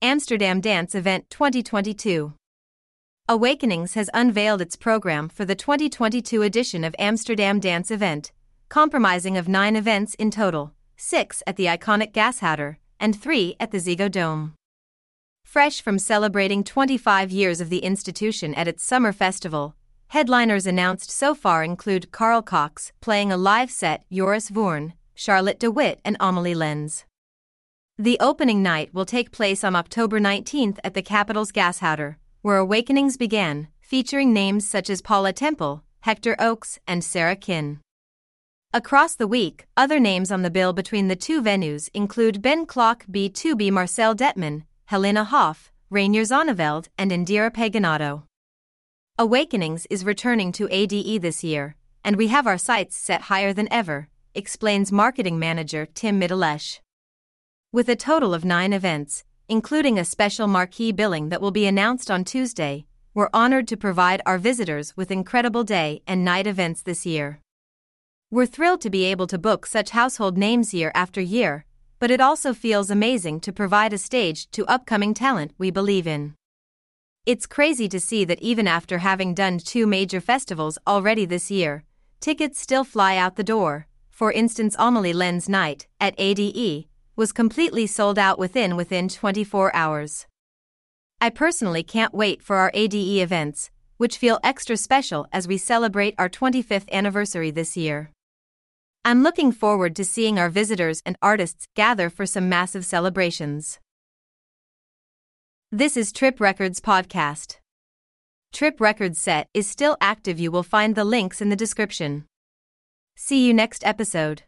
Amsterdam Dance Event 2022. Awakenings has unveiled its program for the 2022 edition of Amsterdam Dance Event, comprising of nine events in total six at the iconic Gashouder and three at the Ziggo Dome. Fresh from celebrating 25 years of the institution at its summer festival, headliners announced so far include Carl Cox playing a live set, Joris Voorn, Charlotte de Witte, and Amelie Lenz. The opening night will take place on October 19th at the capital's Gashouder, where Awakenings began, featuring names such as Paula Temple, Hector Oaks, and Sarah Kinn. Across the week, other names on the bill between the two venues include Ben Klock B2B Marcel Dettmann, Helena Hauff, Reinier Zonneveld, and Indira Paganotto. Awakenings is returning to ADE this year, and we have our sights set higher than ever, explains marketing manager Tim Middlesh. With a total of nine events, including a special marquee billing that will be announced on Tuesday, we're honored to provide our visitors with incredible day and night events this year. We're thrilled to be able to book such household names year after year, but it also feels amazing to provide a stage to upcoming talent we believe in. It's crazy to see that even after having done two major festivals already this year, tickets still fly out the door. For instance, Amelie Lenz Night at ADE was completely sold out within within 24 hours. I personally can't wait for our ADE events, which feel extra special as we celebrate our 25th anniversary this year. I'm looking forward to seeing our visitors and artists gather for some massive celebrations. This is Trip Records Podcast. Trip Records set is still active. You will find the links in the description. See you next episode.